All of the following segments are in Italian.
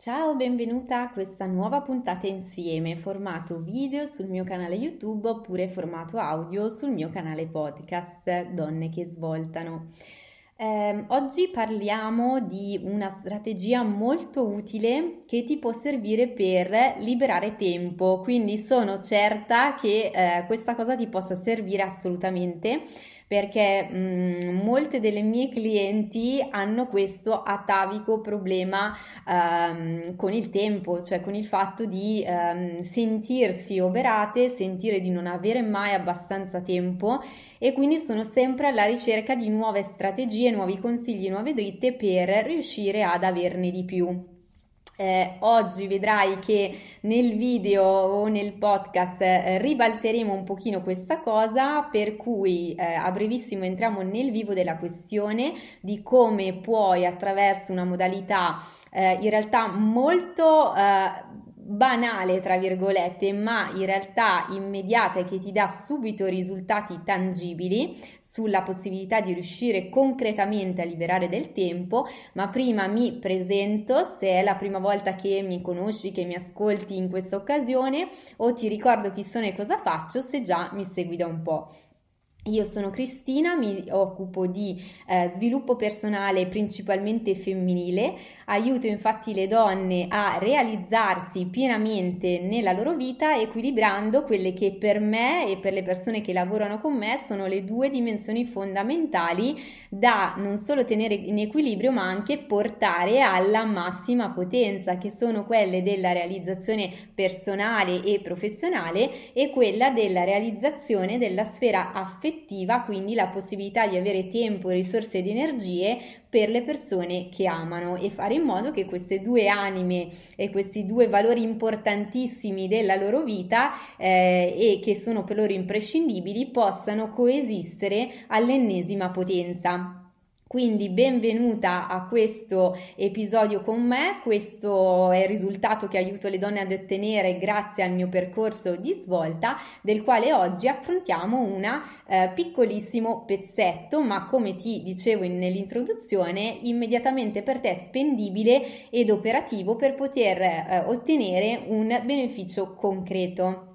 Ciao, benvenuta a questa nuova puntata insieme, formato video sul mio canale YouTube oppure formato audio sul mio canale podcast Donne che svoltano. Eh, oggi parliamo di una strategia molto utile che ti può servire per liberare tempo, quindi sono certa che eh, questa cosa ti possa servire assolutamente perché mh, mm, molte delle mie clienti hanno questo atavico problema um, con il tempo, cioè con il fatto di um, sentirsi oberate, sentire di non avere mai abbastanza tempo e quindi sono sempre alla ricerca di nuove strategie, nuovi consigli, nuove dritte per riuscire ad averne di più. Eh, oggi vedrai che nel video o nel podcast eh, ribalteremo un pochino questa cosa, per cui eh, a brevissimo entriamo nel vivo della questione di come puoi attraverso una modalità eh, in realtà molto eh, banale, tra virgolette, ma in realtà immediata e che ti dà subito risultati tangibili sulla possibilità di riuscire concretamente a liberare del tempo, ma prima mi presento se è la prima volta che mi conosci, che mi ascolti in questa occasione o ti ricordo chi sono e cosa faccio se già mi segui da un po'. Io sono Cristina, mi occupo di eh, sviluppo personale principalmente femminile, aiuto infatti le donne a realizzarsi pienamente nella loro vita equilibrando quelle che per me e per le persone che lavorano con me sono le due dimensioni fondamentali da non solo tenere in equilibrio ma anche portare alla massima potenza che sono quelle della realizzazione personale e professionale e quella della realizzazione della sfera affettiva effettiva, quindi la possibilità di avere tempo, risorse ed energie per le persone che amano e fare in modo che queste due anime e questi due valori importantissimi della loro vita eh, e che sono per loro imprescindibili possano coesistere all'ennesima potenza. Quindi benvenuta a questo episodio con me, questo è il risultato che aiuto le donne ad ottenere grazie al mio percorso di svolta del quale oggi affrontiamo un eh, piccolissimo pezzetto ma come ti dicevo in, nell'introduzione immediatamente per te spendibile ed operativo per poter eh, ottenere un beneficio concreto.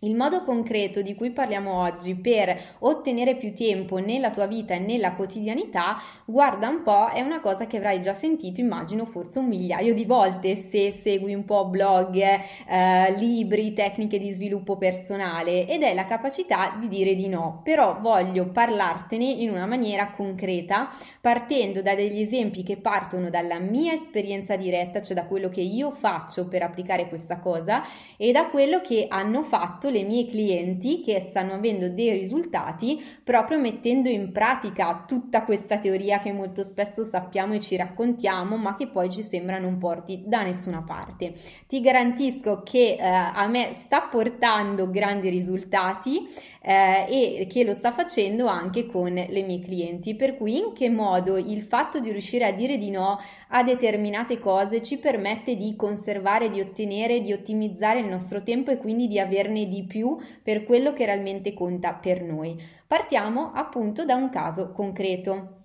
Il modo concreto di cui parliamo oggi per ottenere più tempo nella tua vita e nella quotidianità, guarda un po', è una cosa che avrai già sentito, immagino forse un migliaio di volte se segui un po' blog, eh, libri, tecniche di sviluppo personale ed è la capacità di dire di no. Però voglio parlartene in una maniera concreta, partendo da degli esempi che partono dalla mia esperienza diretta, cioè da quello che io faccio per applicare questa cosa e da quello che hanno fatto mie clienti che stanno avendo dei risultati proprio mettendo in pratica tutta questa teoria che molto spesso sappiamo e ci raccontiamo, ma che poi ci sembra non porti da nessuna parte. Ti garantisco che eh, a me sta portando grandi risultati eh, e che lo sta facendo anche con le mie clienti. Per cui in che modo il fatto di riuscire a dire di no a determinate cose ci permette di conservare, di ottenere, di ottimizzare il nostro tempo e quindi di averne di più per quello che realmente conta per noi. Partiamo appunto da un caso concreto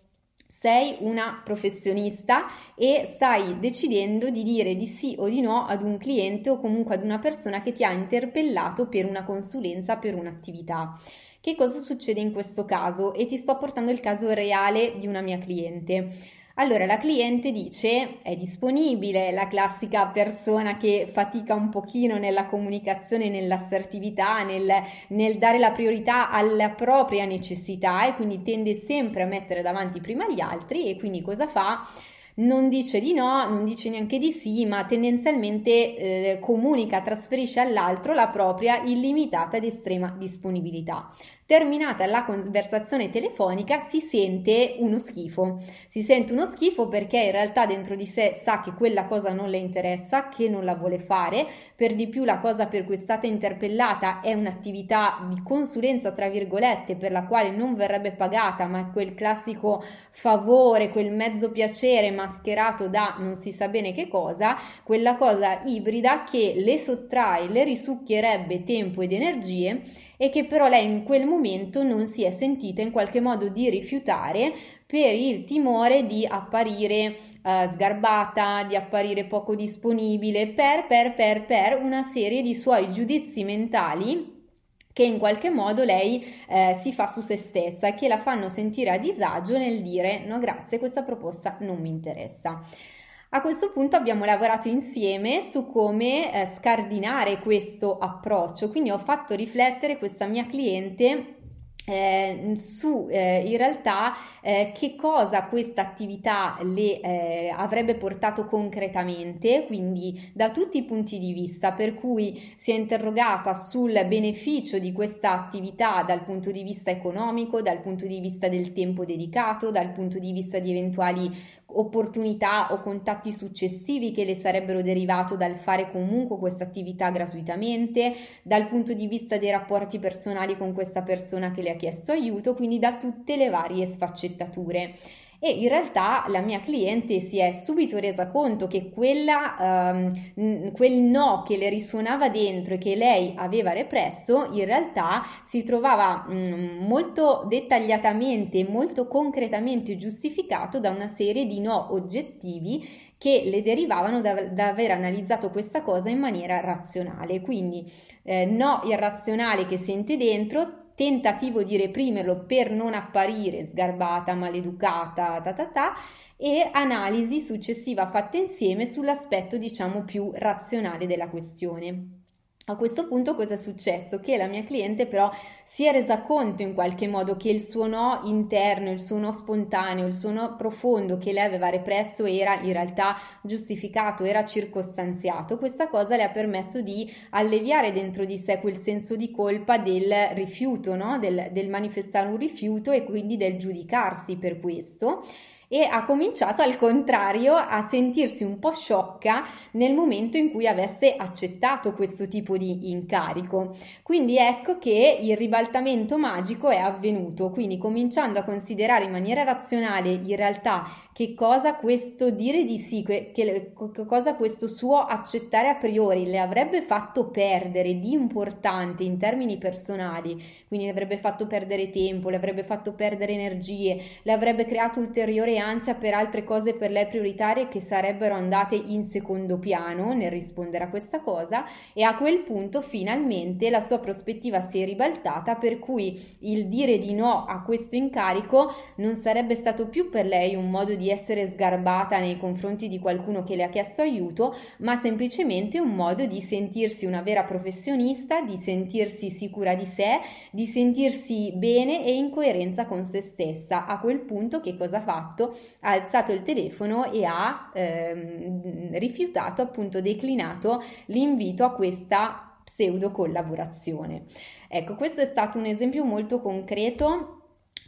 sei una professionista e stai decidendo di dire di sì o di no ad un cliente o comunque ad una persona che ti ha interpellato per una consulenza, per un'attività. Che cosa succede in questo caso? E ti sto portando il caso reale di una mia cliente. Allora la cliente dice è disponibile, la classica persona che fatica un pochino nella comunicazione, nell'assertività, nel, nel dare la priorità alla propria necessità e quindi tende sempre a mettere davanti prima gli altri e quindi cosa fa? Non dice di no, non dice neanche di sì, ma tendenzialmente eh, comunica, trasferisce all'altro la propria illimitata ed estrema disponibilità. Terminata la conversazione telefonica si sente uno schifo. Si sente uno schifo perché in realtà dentro di sé sa che quella cosa non le interessa, che non la vuole fare. Per di più la cosa per cui è stata interpellata è un'attività di consulenza, tra virgolette, per la quale non verrebbe pagata, ma è quel classico favore, quel mezzo piacere mascherato da non si sa bene che cosa, quella cosa ibrida che le sottrae, le risucchierebbe tempo ed energie e che però lei in quel momento non si è sentita in qualche modo di rifiutare per il timore di apparire uh, sgarbata, di apparire poco disponibile, per, per, per, per una serie di suoi giudizi mentali che in qualche modo lei eh, si fa su se stessa e che la fanno sentire a disagio nel dire no grazie, questa proposta non mi interessa. A questo punto abbiamo lavorato insieme su come eh, scardinare questo approccio, quindi ho fatto riflettere questa mia cliente eh, su eh, in realtà eh, che cosa questa attività le eh, avrebbe portato concretamente, quindi da tutti i punti di vista, per cui si è interrogata sul beneficio di questa attività dal punto di vista economico, dal punto di vista del tempo dedicato, dal punto di vista di eventuali opportunità o contatti successivi che le sarebbero derivato dal fare comunque questa attività gratuitamente, dal punto di vista dei rapporti personali con questa persona che le ha chiesto aiuto, quindi da tutte le varie sfaccettature e in realtà la mia cliente si è subito resa conto che quella, um, quel no che le risuonava dentro e che lei aveva represso in realtà si trovava um, molto dettagliatamente molto concretamente giustificato da una serie di no oggettivi che le derivavano da, da, aver analizzato questa cosa in maniera razionale. Quindi eh, no irrazionale che sente dentro, tentativo di reprimerlo per non apparire sgarbata, maleducata, ta ta ta, e analisi successiva fatta insieme sull'aspetto diciamo più razionale della questione. A questo punto cosa è successo? Che la mia cliente però si è resa conto in qualche modo che il suo no interno, il suo no spontaneo, il suo no profondo che lei aveva represso era in realtà giustificato, era circostanziato. Questa cosa le ha permesso di alleviare dentro di sé quel senso di colpa del rifiuto, no? del, del manifestare un rifiuto e quindi del giudicarsi per questo e ha cominciato al contrario a sentirsi un po' sciocca nel momento in cui avesse accettato questo tipo di incarico. Quindi ecco che il ribaltamento magico è avvenuto, quindi cominciando a considerare in maniera razionale in realtà che cosa questo dire di sì, che, che cosa questo suo accettare a priori le avrebbe fatto perdere di importante in termini personali, quindi le avrebbe fatto perdere tempo, le avrebbe fatto perdere energie, le avrebbe creato ulteriore ansia per altre cose per lei prioritarie che sarebbero andate in secondo piano nel rispondere a questa cosa e a quel punto finalmente la sua prospettiva si è ribaltata per cui il dire di no a questo incarico non sarebbe stato più per lei un modo di essere sgarbata nei confronti di qualcuno che le ha chiesto aiuto, ma semplicemente un modo di sentirsi una vera professionista, di sentirsi sicura di sé, di sentirsi bene e in coerenza con se stessa. A quel punto che cosa ha fatto? Ha alzato il telefono e ha ehm, rifiutato, appunto declinato l'invito a questa pseudo collaborazione. Ecco, questo è stato un esempio molto concreto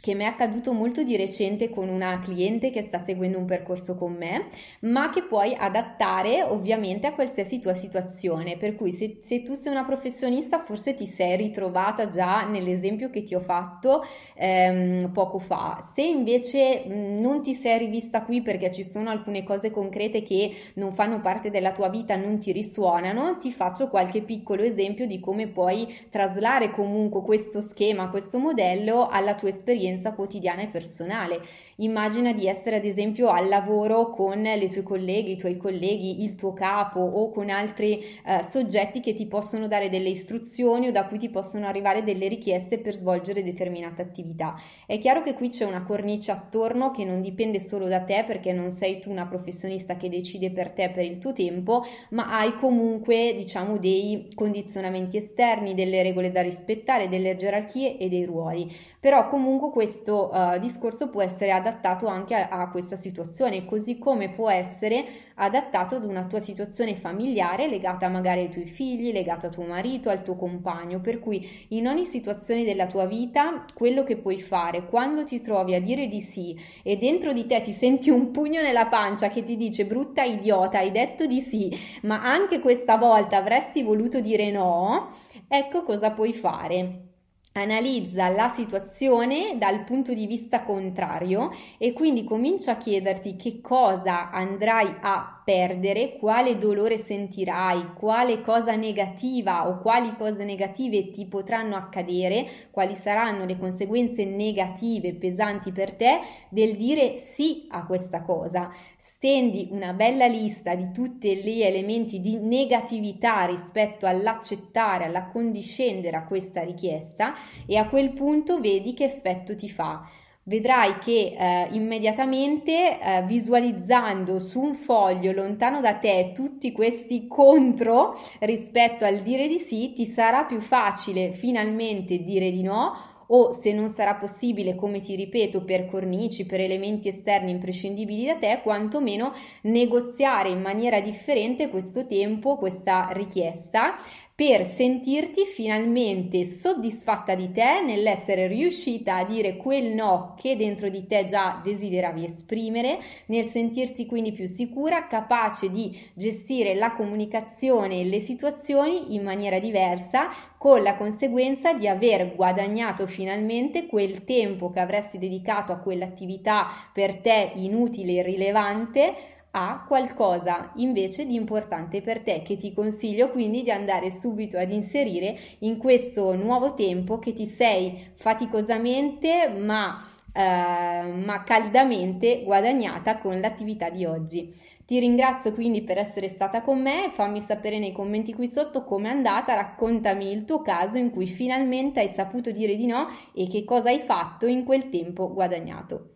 che mi è accaduto molto di recente con una cliente che sta seguendo un percorso con me, ma che puoi adattare ovviamente a qualsiasi tua situazione. Per cui se, se tu sei una professionista forse ti sei ritrovata già nell'esempio che ti ho fatto ehm, poco fa. Se invece non ti sei rivista qui perché ci sono alcune cose concrete che non fanno parte della tua vita, non ti risuonano, ti faccio qualche piccolo esempio di come puoi traslare comunque questo schema, questo modello alla tua esperienza esperienza quotidiana e personale. Immagina di essere ad esempio al lavoro con le tue colleghe, i tuoi colleghi, il tuo capo o con altri eh, soggetti che ti possono dare delle istruzioni o da cui ti possono arrivare delle richieste per svolgere determinate attività. È chiaro che qui c'è una cornice attorno che non dipende solo da te perché non sei tu una professionista che decide per te per il tuo tempo, ma hai comunque diciamo dei condizionamenti esterni, delle regole da rispettare, delle gerarchie e dei ruoli. Però comunque questo uh, discorso può essere adattato anche a, a, questa situazione, così come può essere adattato ad una tua situazione familiare legata magari ai tuoi figli, legata a tuo marito, al tuo compagno, per cui in ogni situazione della tua vita quello che puoi fare quando ti trovi a dire di sì e dentro di te ti senti un pugno nella pancia che ti dice brutta idiota, hai detto di sì, ma anche questa volta avresti voluto dire no, ecco cosa puoi fare analizza la situazione dal punto di vista contrario e quindi comincia a chiederti che cosa andrai a perdere, quale dolore sentirai, quale cosa negativa o quali cose negative ti potranno accadere, quali saranno le conseguenze negative pesanti per te del dire sì a questa cosa. Stendi una bella lista di tutti gli elementi di negatività rispetto all'accettare, all'accondiscendere a questa richiesta e a quel punto vedi che effetto ti fa. Vedrai che eh, immediatamente eh, visualizzando su un foglio lontano da te tutti questi contro rispetto al dire di sì, ti sarà più facile finalmente dire di no o se non sarà possibile, come ti ripeto, per cornici, per elementi esterni imprescindibili da te, quantomeno negoziare in maniera differente questo tempo, questa richiesta per sentirti finalmente soddisfatta di te nell'essere riuscita a dire quel no che dentro di te già desideravi esprimere, nel sentirti quindi più sicura, capace di gestire la comunicazione e le situazioni in maniera diversa, con la conseguenza di aver guadagnato finalmente quel tempo che avresti dedicato a quell'attività per te inutile e irrilevante a qualcosa invece di importante per te che ti consiglio quindi di andare subito ad inserire in questo nuovo tempo che ti sei faticosamente ma, eh, ma caldamente guadagnata con l'attività di oggi. Ti ringrazio quindi per essere stata con me, fammi sapere nei commenti qui sotto com'è andata, raccontami il tuo caso in cui finalmente hai saputo dire di no e che cosa hai fatto in quel tempo guadagnato.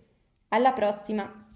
Alla prossima!